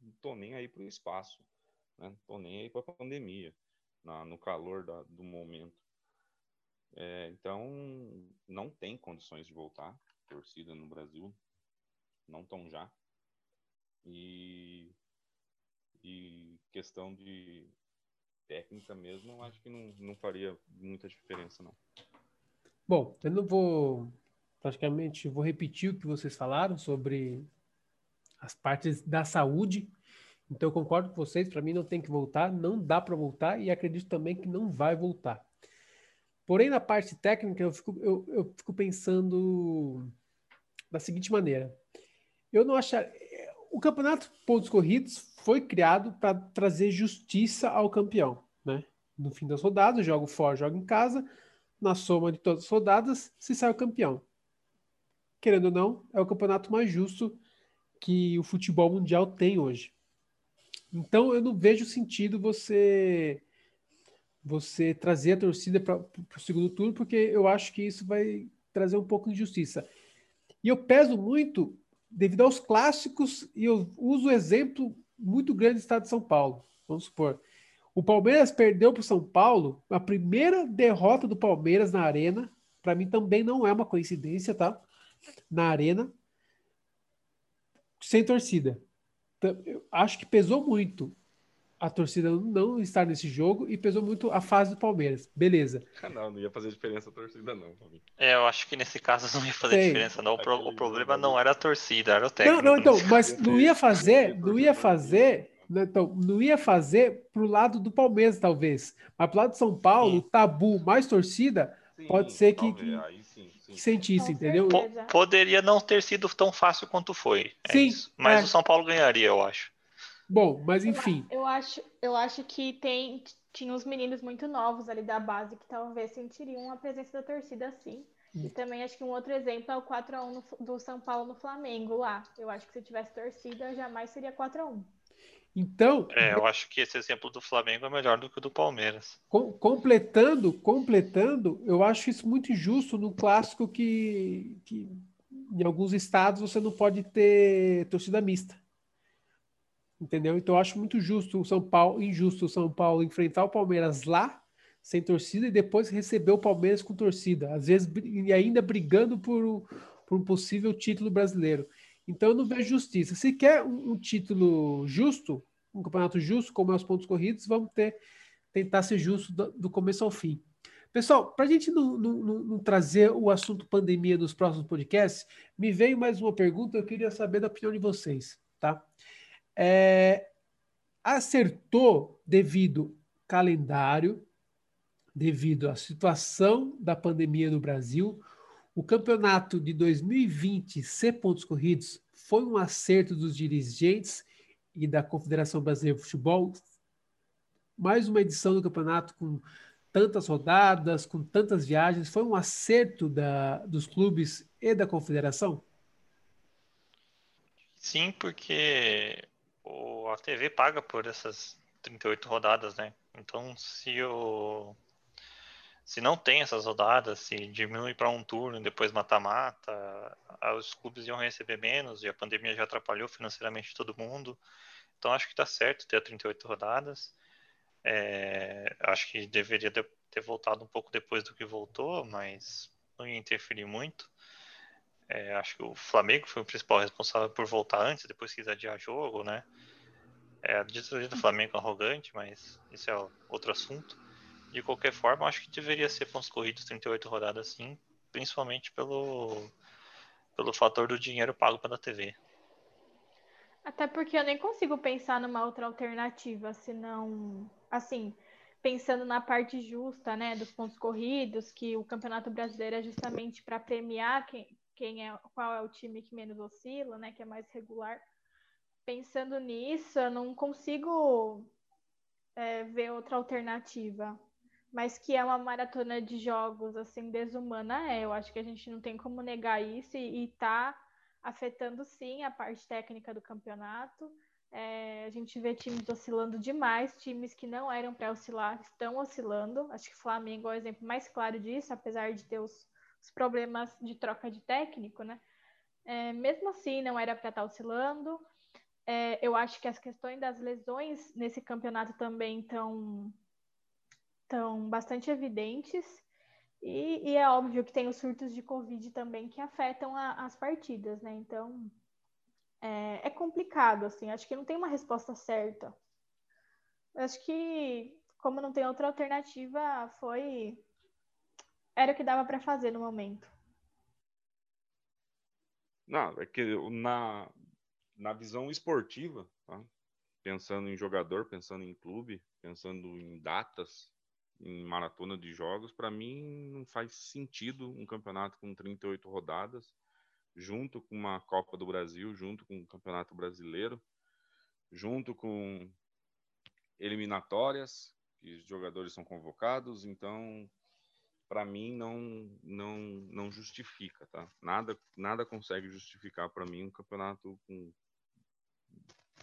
não tô nem aí pro espaço né? Tô nem aí para a pandemia, na, no calor da, do momento. É, então, não tem condições de voltar torcida no Brasil, não tão já. E, e questão de técnica mesmo, acho que não, não faria muita diferença, não.
Bom, eu não vou, praticamente, vou repetir o que vocês falaram sobre as partes da saúde então eu concordo com vocês, para mim não tem que voltar, não dá para voltar e acredito também que não vai voltar. Porém, na parte técnica, eu fico, eu, eu fico pensando da seguinte maneira. Eu não acho. O campeonato pontos corridos foi criado para trazer justiça ao campeão. Né? No fim das rodadas, joga fora, joga em casa. Na soma de todas as rodadas, se sai o campeão. Querendo ou não, é o campeonato mais justo que o futebol mundial tem hoje. Então eu não vejo sentido você você trazer a torcida para o segundo turno, porque eu acho que isso vai trazer um pouco de injustiça. E eu peso muito devido aos clássicos, e eu uso o exemplo muito grande do estado de São Paulo. Vamos supor. O Palmeiras perdeu para o São Paulo, a primeira derrota do Palmeiras na Arena, para mim também não é uma coincidência, tá? Na Arena, sem torcida eu acho que pesou muito a torcida não estar nesse jogo e pesou muito a fase do Palmeiras. Beleza.
Não, não ia fazer diferença a torcida, não.
É, eu acho que nesse caso não ia fazer Sei. diferença, não. O, pro, o, problema não era a torcida, era o técnico.
Não, não, então, mas não ia fazer, não ia fazer, né, então, não ia fazer pro lado do Palmeiras, talvez. Mas pro lado de São Paulo, Sim. tabu mais torcida, Sim, pode ser que, que, que sentisse, entendeu?
poderia não ter sido tão fácil quanto foi. É Sim. Isso. Mas é. o São Paulo ganharia, eu acho.
Bom, mas enfim.
Eu, acho, eu acho que tem, tinha uns meninos muito novos ali da base que talvez sentiriam a presença da torcida assim. E hum. também acho que um outro exemplo é o 4x1 do São Paulo no Flamengo lá. Eu acho que se tivesse torcida, jamais seria 4x1.
Então.
É, eu acho que esse exemplo do Flamengo é melhor do que o do Palmeiras.
Com, completando, completando, eu acho isso muito injusto no clássico que, que em alguns estados você não pode ter torcida mista. Entendeu? Então eu acho muito justo o São Paulo, injusto o São Paulo enfrentar o Palmeiras lá sem torcida e depois receber o Palmeiras com torcida, às vezes e ainda brigando por, por um possível título brasileiro. Então eu não vejo justiça. Se quer um, um título justo, um campeonato justo, como é os pontos corridos, vamos ter tentar ser justo do, do começo ao fim. Pessoal, para a gente não, não, não, trazer o assunto pandemia nos próximos podcasts, me veio mais uma pergunta, eu queria saber da opinião de vocês, tá? É, acertou devido calendário, devido à situação da pandemia no Brasil, o campeonato de 2020 ser pontos corridos foi um acerto dos dirigentes e da Confederação Brasileira de Futebol. Mais uma edição do campeonato com tantas rodadas, com tantas viagens, foi um acerto da, dos clubes e da confederação?
Sim, porque o, a TV paga por essas 38 rodadas, né? Então, se o se não tem essas rodadas, se diminui para um turno e depois mata-mata, os clubes iam receber menos e a pandemia já atrapalhou financeiramente todo mundo. Então acho que está certo ter 38 rodadas. É, acho que deveria ter voltado um pouco depois do que voltou, mas não ia interferir muito. É, acho que o Flamengo foi o principal responsável por voltar antes, depois quis adiar jogo, né? É, a diretoria do Flamengo é arrogante, mas isso é outro assunto. De qualquer forma, acho que deveria ser pontos corridos 38 rodadas sim, principalmente pelo, pelo fator do dinheiro pago pela TV.
Até porque eu nem consigo pensar numa outra alternativa, senão, assim, pensando na parte justa, né, dos pontos corridos, que o Campeonato Brasileiro é justamente para premiar quem, quem é, qual é o time que menos oscila, né, que é mais regular. Pensando nisso, eu não consigo é, ver outra alternativa mas que é uma maratona de jogos assim desumana é. Eu acho que a gente não tem como negar isso e, está afetando sim a parte técnica do campeonato. É, a gente vê times oscilando demais, times que não eram para oscilar estão oscilando. Acho que o Flamengo é o exemplo mais claro disso, apesar de ter os, os problemas de troca de técnico, né? É, mesmo assim, não era para estar tá oscilando. É, eu acho que as questões das lesões nesse campeonato também estão estão bastante evidentes. E, e, é óbvio que tem os surtos de Covid também que afetam a, as partidas, né? Então é, é, complicado, assim. Acho que não tem uma resposta certa. Acho que, como não tem outra alternativa, foi. Era o que dava para fazer no momento.
Não, é que na, na visão esportiva, tá? pensando em jogador, pensando em clube, pensando em datas, em maratona de jogos, para mim não faz sentido um campeonato com 38 rodadas, junto com uma Copa do Brasil, junto com o um Campeonato Brasileiro, junto com eliminatórias, que os jogadores são convocados, então para mim não não não justifica, tá? Nada nada consegue justificar para mim um campeonato com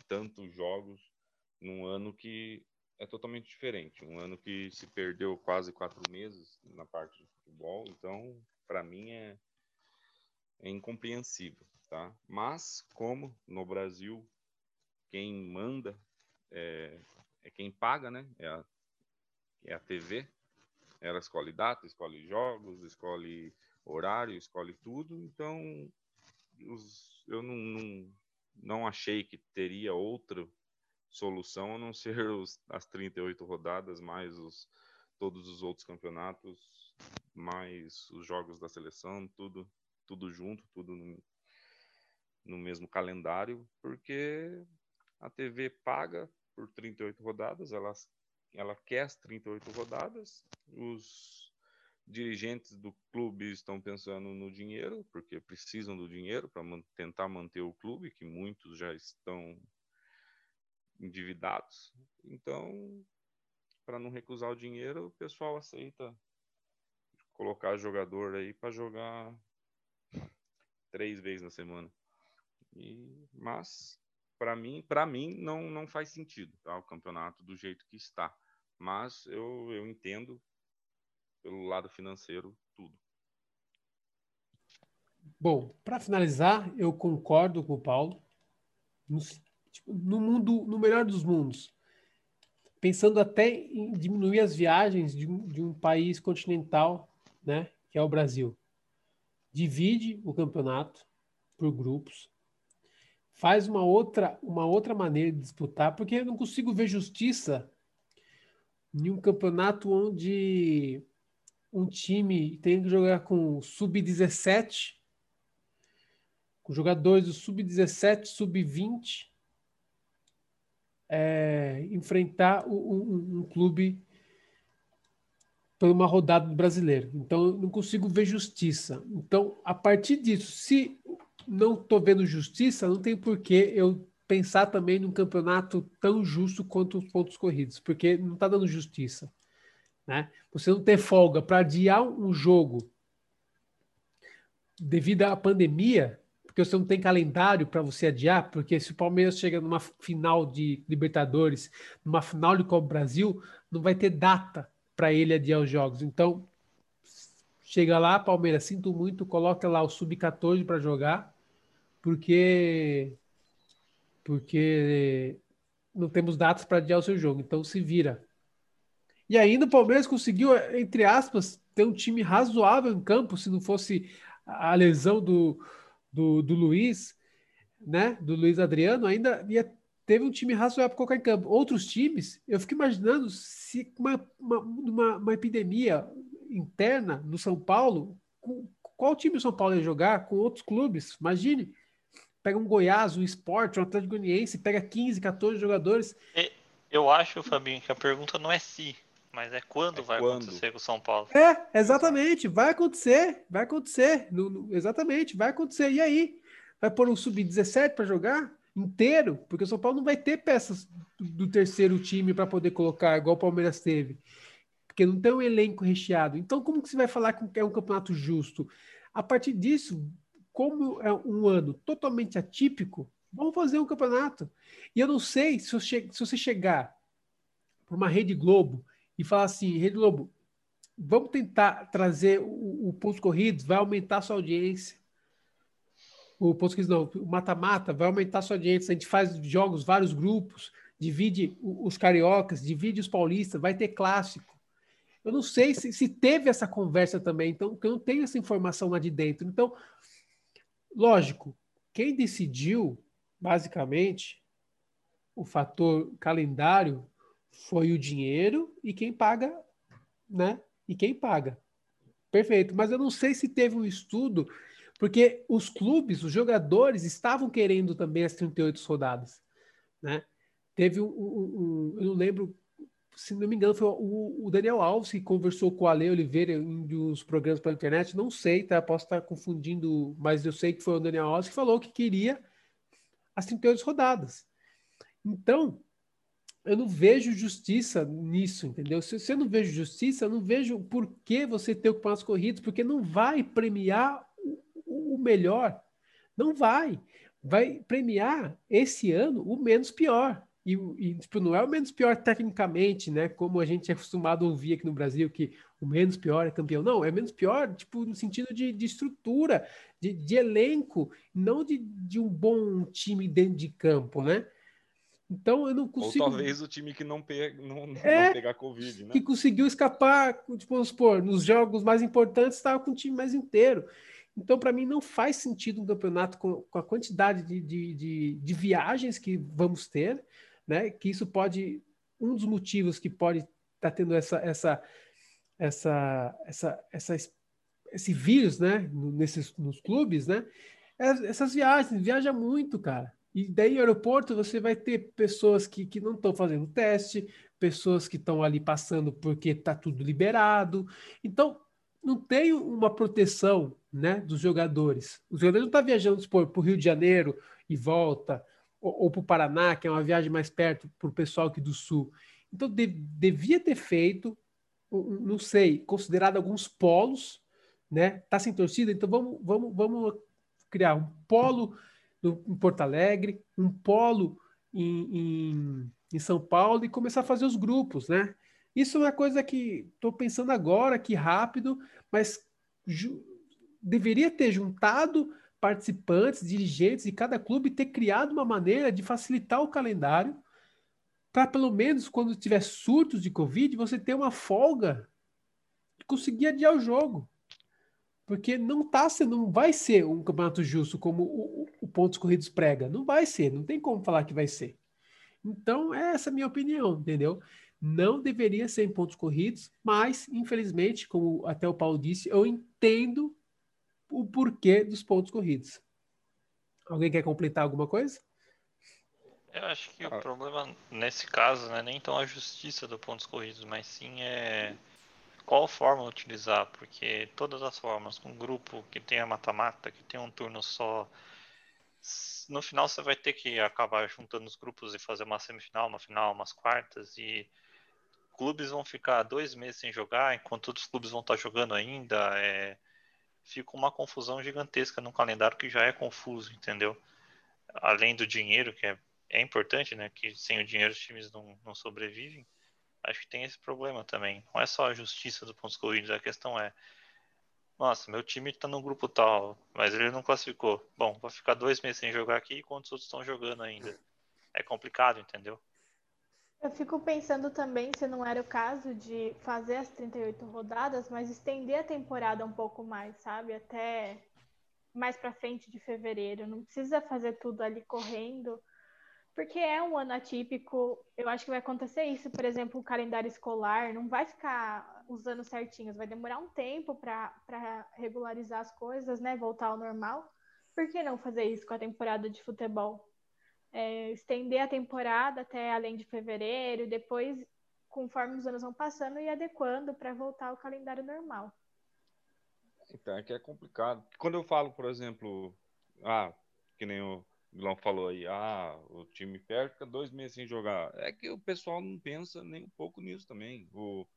tantos jogos num ano que é totalmente diferente. Um ano que se perdeu quase quatro meses na parte de futebol, então, para mim, é, é incompreensível. Tá? Mas, como no Brasil, quem manda é, é quem paga, né? É a, é a TV. Ela escolhe data, escolhe jogos, escolhe horário, escolhe tudo. Então, os, eu não, não, não achei que teria outro solução a não ser os, as 38 rodadas, mais os, todos os outros campeonatos, mais os jogos da seleção, tudo, tudo junto, tudo no, no mesmo calendário, porque a TV paga por 38 rodadas, ela, ela quer as 38 rodadas, os dirigentes do clube estão pensando no dinheiro, porque precisam do dinheiro para man tentar manter o clube, que muitos já estão endividados. Então, para não recusar o dinheiro, o pessoal aceita colocar jogador aí para jogar três vezes na semana. E, mas para mim, para mim não não faz sentido, tá? O campeonato do jeito que está. Mas eu eu entendo pelo lado financeiro tudo.
Bom, para finalizar, eu concordo com o Paulo tipo, no mundo, no melhor dos mundos, pensando até em diminuir as viagens de de um país continental, né, que é o Brasil. Divide o campeonato por grupos, faz uma outra, uma outra maneira de disputar, porque eu não consigo ver justiça em um campeonato onde um time tem que jogar com sub-17, com jogadores do sub-17, sub-20, é, enfrentar um, um, clube por uma rodada do brasileiro. Então, eu não consigo ver justiça. Então, a partir disso, se não estou vendo justiça, não tem por que eu pensar também num campeonato tão justo quanto os pontos corridos, porque não está dando justiça. Né? Você não ter folga para adiar um jogo devido à pandemia, porque você não tem calendário para você adiar, porque se o Palmeiras chega numa final de Libertadores, numa final de Copa Brasil, não vai ter data para ele adiar os jogos. Então, chega lá, Palmeiras, sinto muito, coloca lá o sub-14 para jogar, porque porque não temos datas para adiar o seu jogo. Então, se vira. E ainda o Palmeiras conseguiu, entre aspas, ter um time razoável em campo, se não fosse a lesão do, do, do Luiz, né? Do Luiz Adriano, ainda ia, teve um time razoável para colocar em campo. Outros times, eu fico imaginando se uma, uma, uma, uma epidemia interna no São Paulo, com, qual time o São Paulo ia jogar com outros clubes? Imagine. Pega um Goiás, um Sport, um Atlético Goianiense, pega 15, 14 jogadores.
Eu acho, Fabinho, que a pergunta não é se, mas é quando é vai quando? acontecer com o São Paulo.
É, exatamente. Vai acontecer. Vai acontecer. No, no, exatamente, vai acontecer. E aí? Vai pôr um sub-17 para jogar inteiro? Porque o São Paulo não vai ter peças do, do terceiro time para poder colocar, igual o Palmeiras teve. Porque não tem um elenco recheado. Então, como que você vai falar que é um campeonato justo? A partir disso, como é um ano totalmente atípico, vamos fazer um campeonato. E eu não sei se, se você chegar para uma Rede Globo e falar assim, Rede Globo, vamos tentar trazer o, o pontos corridos, vai aumentar a sua audiência. O pontos corridos não, o mata-mata vai aumentar a sua audiência. A gente faz jogos, vários grupos, divide os cariocas, divide os paulistas, vai ter clássico. Eu não sei se, se teve essa conversa também, então, eu não tenho essa informação lá de dentro. Então, lógico, quem decidiu, basicamente, o fator calendário foi o dinheiro e quem paga, né? E quem paga. Perfeito. Mas eu não sei se teve um estudo, porque os clubes, os jogadores estavam querendo também as 38 rodadas, né? Teve um, um, um eu não lembro, se não me engano, foi o, o, Daniel Alves que conversou com o Ale Oliveira em um dos programas pela internet, não sei, tá? Posso estar confundindo, mas eu sei que foi o Daniel Alves que falou que queria as 38 rodadas. Então, eu não vejo justiça nisso, entendeu? Se, eu não vejo justiça, eu não vejo por que você ter ocupado as corridas, porque não vai premiar o, o melhor. Não vai. Vai premiar esse ano o menos pior. E, e tipo, não é o menos pior tecnicamente, né? Como a gente é acostumado a ouvir aqui no Brasil, que o menos pior é campeão. Não, é menos pior, tipo, no sentido de, de estrutura, de, de elenco, não de, de um bom time dentro de campo, né? Então eu não consigo.
Ou talvez o time que não, pe... não, é, não pegar Covid, né?
Que conseguiu escapar, tipo, vamos supor, nos jogos mais importantes estava com o time mais inteiro. Então, para mim, não faz sentido um campeonato com, com a quantidade de, de, de, de, viagens que vamos ter, né? Que isso pode. Um dos motivos que pode estar tá tendo essa, essa, essa, essa, essa, esse vírus, né? Nesses, nos clubes, né? É, essas viagens, viaja muito, cara. E daí, aeroporto, você vai ter pessoas que, que não estão fazendo teste, pessoas que estão ali passando porque está tudo liberado. Então, não tem uma proteção né, dos jogadores. Os jogadores não estão tá viajando para o Rio de Janeiro e volta, ou, ou para o Paraná, que é uma viagem mais perto para o pessoal aqui do Sul. Então, de, devia ter feito, não sei, considerado alguns polos, né? Tá sem torcida, então vamos, vamos, vamos criar um polo em Porto Alegre, um polo em, em, em São Paulo e começar a fazer os grupos, né? Isso é uma coisa que estou pensando agora, que rápido, mas deveria ter juntado participantes, dirigentes de cada clube ter criado uma maneira de facilitar o calendário para pelo menos quando tiver surtos de Covid, você ter uma folga e conseguir adiar o jogo porque não tá sendo, não vai ser um campeonato justo como o, o pontos corridos prega, não vai ser, não tem como falar que vai ser. Então, é essa a minha opinião, entendeu? Não deveria ser em pontos corridos, mas, infelizmente, como até o Paulo disse, eu entendo o porquê dos pontos corridos. Alguém quer completar alguma coisa?
Eu acho que o problema nesse caso não é nem tão a justiça do pontos corridos, mas sim é qual forma utilizar, porque todas as formas, um grupo que tenha mata-mata, que tenha um turno só, no final você vai ter que acabar juntando os grupos e fazer uma semifinal, uma final, umas quartas, e clubes vão ficar dois meses sem jogar, enquanto outros clubes vão estar jogando ainda. É, fica uma confusão gigantesca no calendário que já é confuso, entendeu? Além do dinheiro, que é, é importante, né? Que sem o dinheiro os times não, não sobrevivem. Acho que tem esse problema também. Não é só a justiça dos pontos corridos, a questão é nossa, meu time está no grupo tal, mas ele não classificou. Bom, vou ficar dois meses sem jogar aqui enquanto os outros estão jogando ainda. É complicado, entendeu?
Eu fico pensando também se não era o caso de fazer as 38 rodadas, mas estender a temporada um pouco mais, sabe? Até mais para frente de fevereiro. Não precisa fazer tudo ali correndo porque é um ano atípico, eu acho que vai acontecer isso, por exemplo, o calendário escolar não vai ficar os anos certinhos, vai demorar um tempo para regularizar as coisas, né? Voltar ao normal. Por que não fazer isso com a temporada de futebol? É, estender a temporada até além de fevereiro, depois, conforme os anos vão passando, e adequando para voltar ao calendário normal.
Então, é que é complicado. Quando eu falo, por exemplo, ah, que nem o Milão falou aí, ah, o time perde, dois meses sem jogar. É que o pessoal não pensa nem um pouco nisso também. O,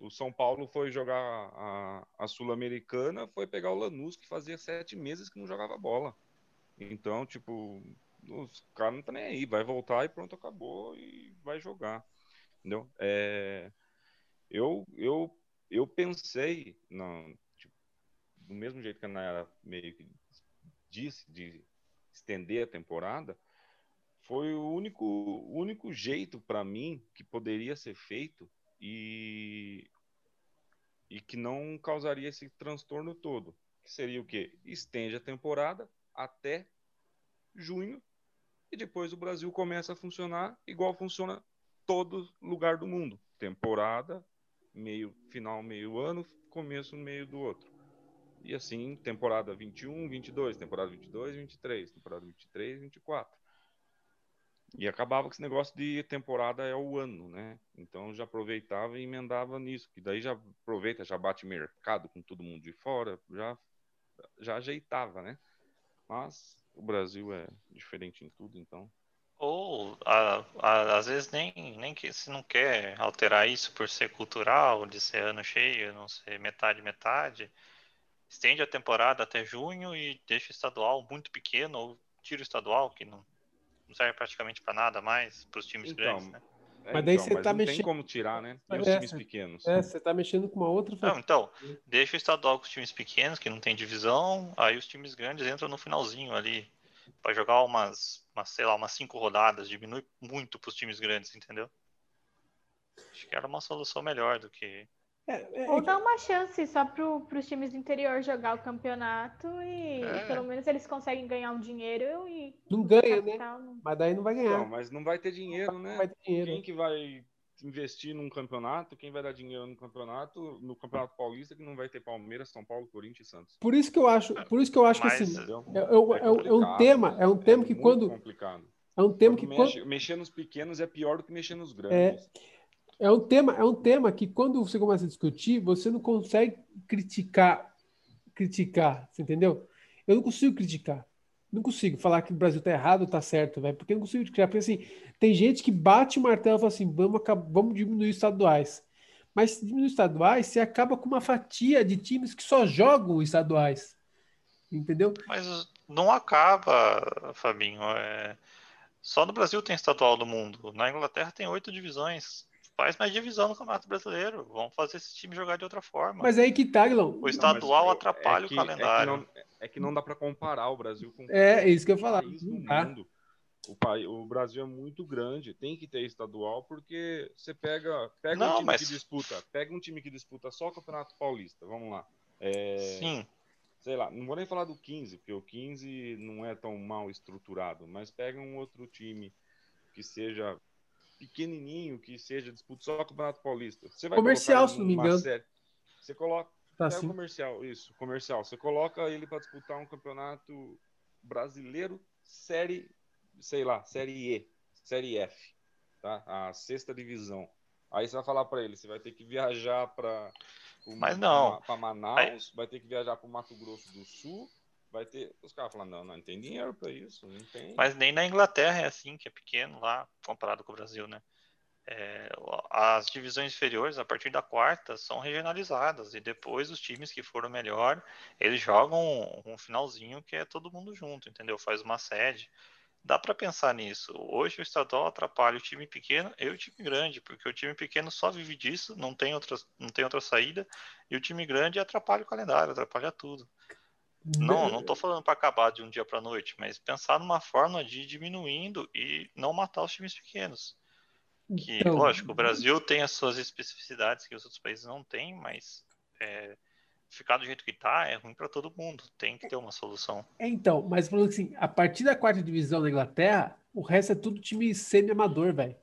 o São Paulo foi jogar a, a Sul-Americana, foi pegar o Lanús, que fazia sete meses que não jogava bola. Então, tipo, os caras não tá nem aí, vai voltar e pronto, acabou e vai jogar. Entendeu? É, eu, eu, eu pensei, não, tipo, do mesmo jeito que a Nayara meio que disse, de estender a temporada, foi o único, único jeito para mim que poderia ser feito e, e que não causaria esse transtorno todo. Que seria o quê? Estende a temporada até junho e depois o Brasil começa a funcionar igual funciona todo lugar do mundo. Temporada, meio final, meio ano, começo, meio do outro. E assim, temporada 21, 22, temporada 22, 23, temporada 23, 24. E acabava com esse negócio de temporada é o ano, né? Então já aproveitava e emendava nisso, que daí já aproveita, já bate mercado com todo mundo de fora, já já ajeitava, né? Mas o Brasil é diferente em tudo, então.
Ou a, a, às vezes nem, nem que se não quer alterar isso por ser cultural, de ser ano cheio, não ser metade metade estende a temporada até junho e deixa o estadual muito pequeno, ou tira o estadual, que não, não serve praticamente para nada mais, para os times então, grandes, né?
É, mas daí então, você mas tá mexendo. tem como tirar, né? Tem os é, times pequenos.
É, você tá mexendo com uma outra.
Não, então, deixa o estadual com os times pequenos, que não tem divisão, aí os times grandes entram no finalzinho ali. para jogar umas, umas, sei lá, umas cinco rodadas, diminui muito para os times grandes, entendeu? Acho que era uma solução melhor do que
é, é, Ou é dar uma chance só para os times do interior jogar o campeonato e, é. pelo menos eles conseguem ganhar um dinheiro e.
Não ganha, né? Não... Mas daí não vai ganhar. Não,
mas não vai ter dinheiro, né? Vai ter dinheiro. Quem que vai investir num campeonato, quem vai dar dinheiro no campeonato, no Campeonato Paulista, que não vai ter Palmeiras, São Paulo, Corinthians e Santos.
Por isso que eu acho, por isso que eu acho mas, que assim, é, é, é, é, um tema, é um tema que quando
complicado.
é um tema que
mexe, quando... mexer nos pequenos é pior do que mexer nos grandes.
É, é um tema, é um tema que quando você começa a discutir, você não consegue criticar, criticar, você entendeu? Eu não consigo criticar. Não consigo falar que o Brasil tá errado tá certo, velho, porque eu não consigo criticar. Porque assim, tem gente que bate o martelo e fala assim: vamos, vamos diminuir os estaduais. Mas se diminuir estaduais, você acaba com uma fatia de times que só jogam estaduais. Entendeu?
Mas não acaba, Fabinho. É... Só no Brasil tem estadual do mundo. Na Inglaterra tem oito divisões faz mais divisão no Campeonato Brasileiro. Vamos fazer esse time jogar de outra forma.
Mas aí que tá, Guilherme.
O estadual não, é, atrapalha é que, o calendário.
É que, não, é que, não, dá para comparar o Brasil com
É, é isso que eu ia falar.
mundo. O, pai, o Brasil é muito grande, tem que ter estadual, porque você pega, pega não, um time mas... que disputa, pega um time que disputa só o Campeonato Paulista, vamos lá. É,
Sim.
Sei lá, não vou nem falar do 15, porque o 15 não é tão mal estruturado, mas pega um outro time que seja pequenininho que seja disputa só o Campeonato Paulista. Você vai
comercial, se não me engano. Série,
você coloca tá, é comercial, isso, comercial. Você coloca ele para disputar um campeonato brasileiro, série, sei lá, série E, série F, tá? A sexta divisão. Aí você vai falar para ele, você vai ter que viajar para
Mas não.
Para Manaus, Aí... vai ter que viajar para o Mato Grosso do Sul vai ter. Os caras falam, não, não tem dinheiro para isso, não tem.
Mas nem na Inglaterra é assim, que é pequeno lá, comparado com o Brasil, né? É, as divisões inferiores, a partir da quarta, são regionalizadas e depois os times que foram melhor, eles jogam um, um finalzinho que é todo mundo junto, entendeu? Faz uma sede. Dá para pensar nisso. Hoje o estadual atrapalha o time pequeno e o time grande, porque o time pequeno só vive disso, não tem outra, não tem outra saída, e o time grande atrapalha o calendário, atrapalha tudo. Não, não estou falando para acabar de um dia para noite, mas pensar numa forma de ir diminuindo e não matar os times pequenos. Que, então, lógico, o Brasil tem as suas especificidades que os outros países não têm, mas é, ficar do jeito que está é ruim para todo mundo. Tem que ter uma solução.
É, então, mas falando assim, a partir da quarta divisão da Inglaterra, o resto é tudo time semi-amador, velho.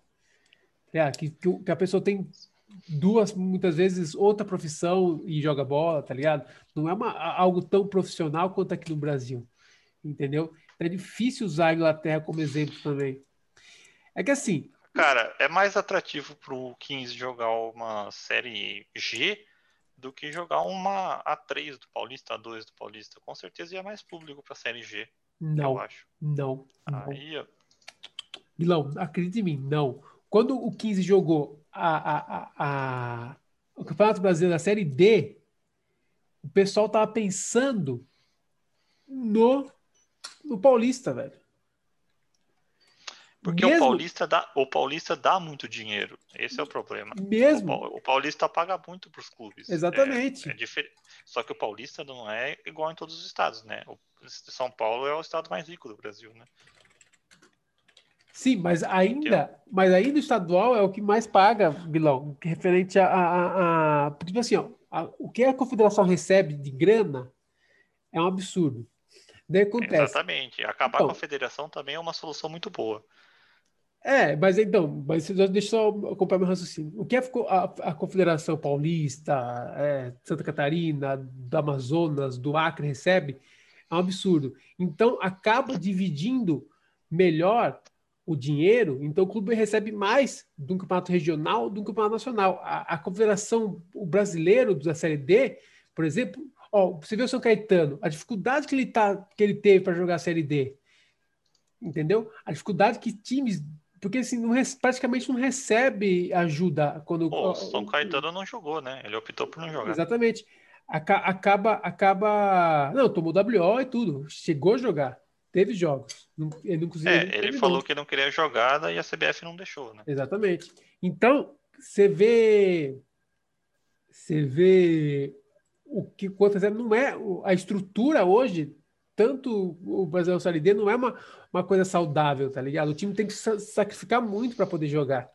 É, que, que, a pessoa tem duas, muitas vezes, outra profissão e joga bola, tá ligado? Não é uma, algo tão profissional quanto aqui no Brasil, entendeu? É difícil usar a Inglaterra como exemplo também. É que assim,
Cara, é mais atrativo pro 15 jogar uma série G do que jogar uma A3 do Paulista, A2 do Paulista. Com certeza ia mais público pra série G.
Não,
eu acho.
Não.
Aí, ó.
Milão, acredite em mim, não. Quando o 15 jogou a, a, a, o Campeonato Brasileiro da Série D, o pessoal tava pensando no, no Paulista, velho.
Porque Mesmo... o, Paulista dá, o Paulista dá muito dinheiro. Esse é o problema.
Mesmo.
O, Paulista paga muito para os clubes.
Exatamente.
É, é diferente. Só que o Paulista não é igual em todos os estados, né? O São Paulo é o estado mais rico do Brasil, né?
Sim, mas ainda, mas ainda o estadual é o que mais paga, Bilão, referente a, a, a, tipo assim, ó, a, o que a confederação recebe de grana é um absurdo. Daí acontece.
Exatamente. Acabar então, com a federação também é uma solução muito boa.
É, mas então, mas deixa eu só acompanhar meu raciocínio. O que é a, a Confederação Paulista, é, Santa Catarina, do Amazonas, do Acre recebe é um absurdo. Então, acaba dividindo melhor o dinheiro, então o clube recebe mais de um campeonato regional do que um campeonato nacional. A, a Confederação o brasileiro da Série D, por exemplo, ó, você vê o São Caetano, a dificuldade que ele, tá, que ele teve para jogar a Série D, entendeu? A dificuldade que times porque assim, não, praticamente não recebe ajuda quando.
Pô, o São Caetano não jogou, né? Ele optou por não jogar.
Exatamente. acaba, acaba. Não, tomou WO e tudo. Chegou a jogar. Teve jogos.
Ele conseguiu. É, ele falou que não queria jogar e a CBF não deixou, né?
Exatamente. Então, você vê. Você vê o que quanto não é a estrutura hoje tanto o Brasileiro Série D não é uma, uma coisa saudável, tá ligado? O time tem que sacrificar muito para poder jogar.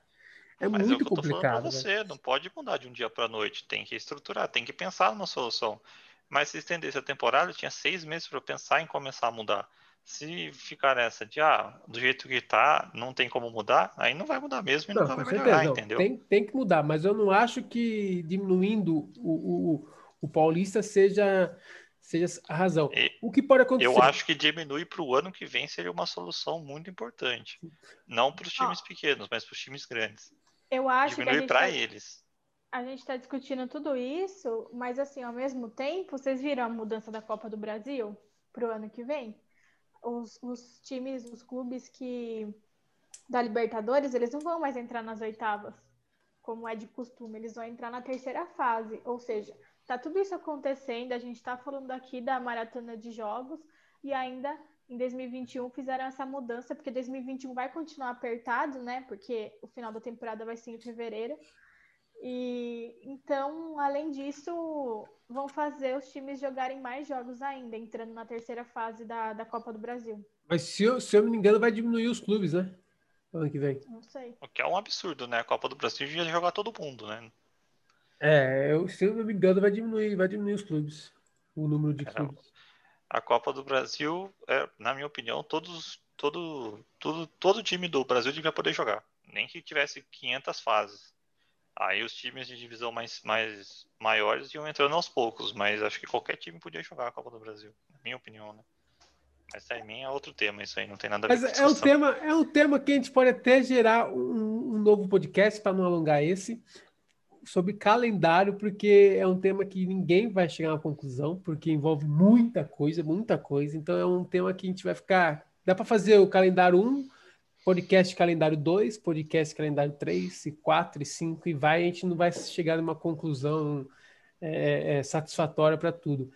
É Mas muito é o que complicado.
Eu você, não pode mudar de um dia para noite, tem que estruturar, tem que pensar numa solução. Mas se estendesse a temporada, tinha seis meses para pensar em começar a mudar. Se ficar nessa de, ah, do jeito que tá, não tem como mudar, aí não vai mudar mesmo e não, nunca vai melhorar, certeza, entendeu?
Tem, tem que mudar, mas eu não acho que diminuindo o, o, o Paulista seja seja a razão. o que pode acontecer?
Eu acho que diminuir para o ano que vem seria uma solução muito importante. Não para os times ah. pequenos, mas para os times grandes.
Eu acho
diminuir para tá, eles.
A gente está discutindo tudo isso, mas assim, ao mesmo tempo, vocês viram a mudança da Copa do Brasil para o ano que vem? Os, os times, os clubes que da Libertadores, eles não vão mais entrar nas oitavas, como é de costume, eles vão entrar na terceira fase, ou seja, Tá tudo isso acontecendo, a gente está falando aqui da maratona de jogos e ainda em 2021 fizeram essa mudança, porque 2021 vai continuar apertado, né? Porque o final da temporada vai ser em fevereiro. E então, além disso, vão fazer os times jogarem mais jogos ainda, entrando na terceira fase da, da Copa do Brasil.
Mas se eu, se eu não me engano, vai diminuir os clubes, né? Ano que vem.
Não sei.
O que é um absurdo, né? A Copa do Brasil ia jogar todo mundo, né?
É, eu, se eu não me engano, vai diminuir, vai diminuir os clubes, o número de clubes.
A Copa do Brasil, é, na minha opinião, todos, todo, todo, todo time do Brasil devia poder jogar. Nem que tivesse 500 fases. Aí os times de divisão mais, mais maiores iam entrando aos poucos, mas acho que qualquer time podia jogar a Copa do Brasil, na minha opinião, né? Mas aí mim é outro tema, isso aí não tem nada a ver
mas com é um tema É um tema que a gente pode até gerar um, um novo podcast para não alongar esse, sobre calendário, porque é um tema que ninguém vai chegar a uma conclusão, porque envolve muita coisa, muita coisa. Então é um tema que a gente vai ficar. Dá para fazer o calendário 1, podcast calendário 2, podcast calendário 3, e 4 e 5, e vai, a gente não vai chegar numa conclusão é, é, satisfatória para tudo.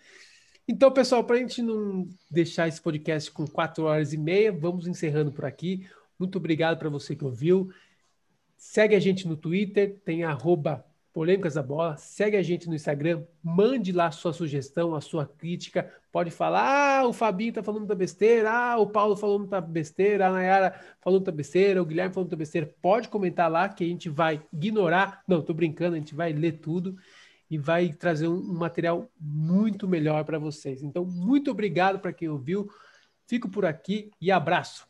Então, pessoal, para a gente não deixar esse podcast com 4 horas e meia, vamos encerrando por aqui. Muito obrigado para você que ouviu. Segue a gente no Twitter, tem arroba Polêmicas da Bola. Segue a gente no Instagram, mande lá sua sugestão, a sua crítica. Pode falar, ah, o Fabinho tá falando muita besteira, ah, o Paulo falou muita besteira, a Nayara falou muita besteira, o Guilherme falou muita besteira. Pode comentar lá que a gente vai ignorar. Não, tô brincando, a gente vai ler tudo e vai trazer um material muito melhor para vocês. Então, muito obrigado para quem ouviu. Fico por aqui e abraço.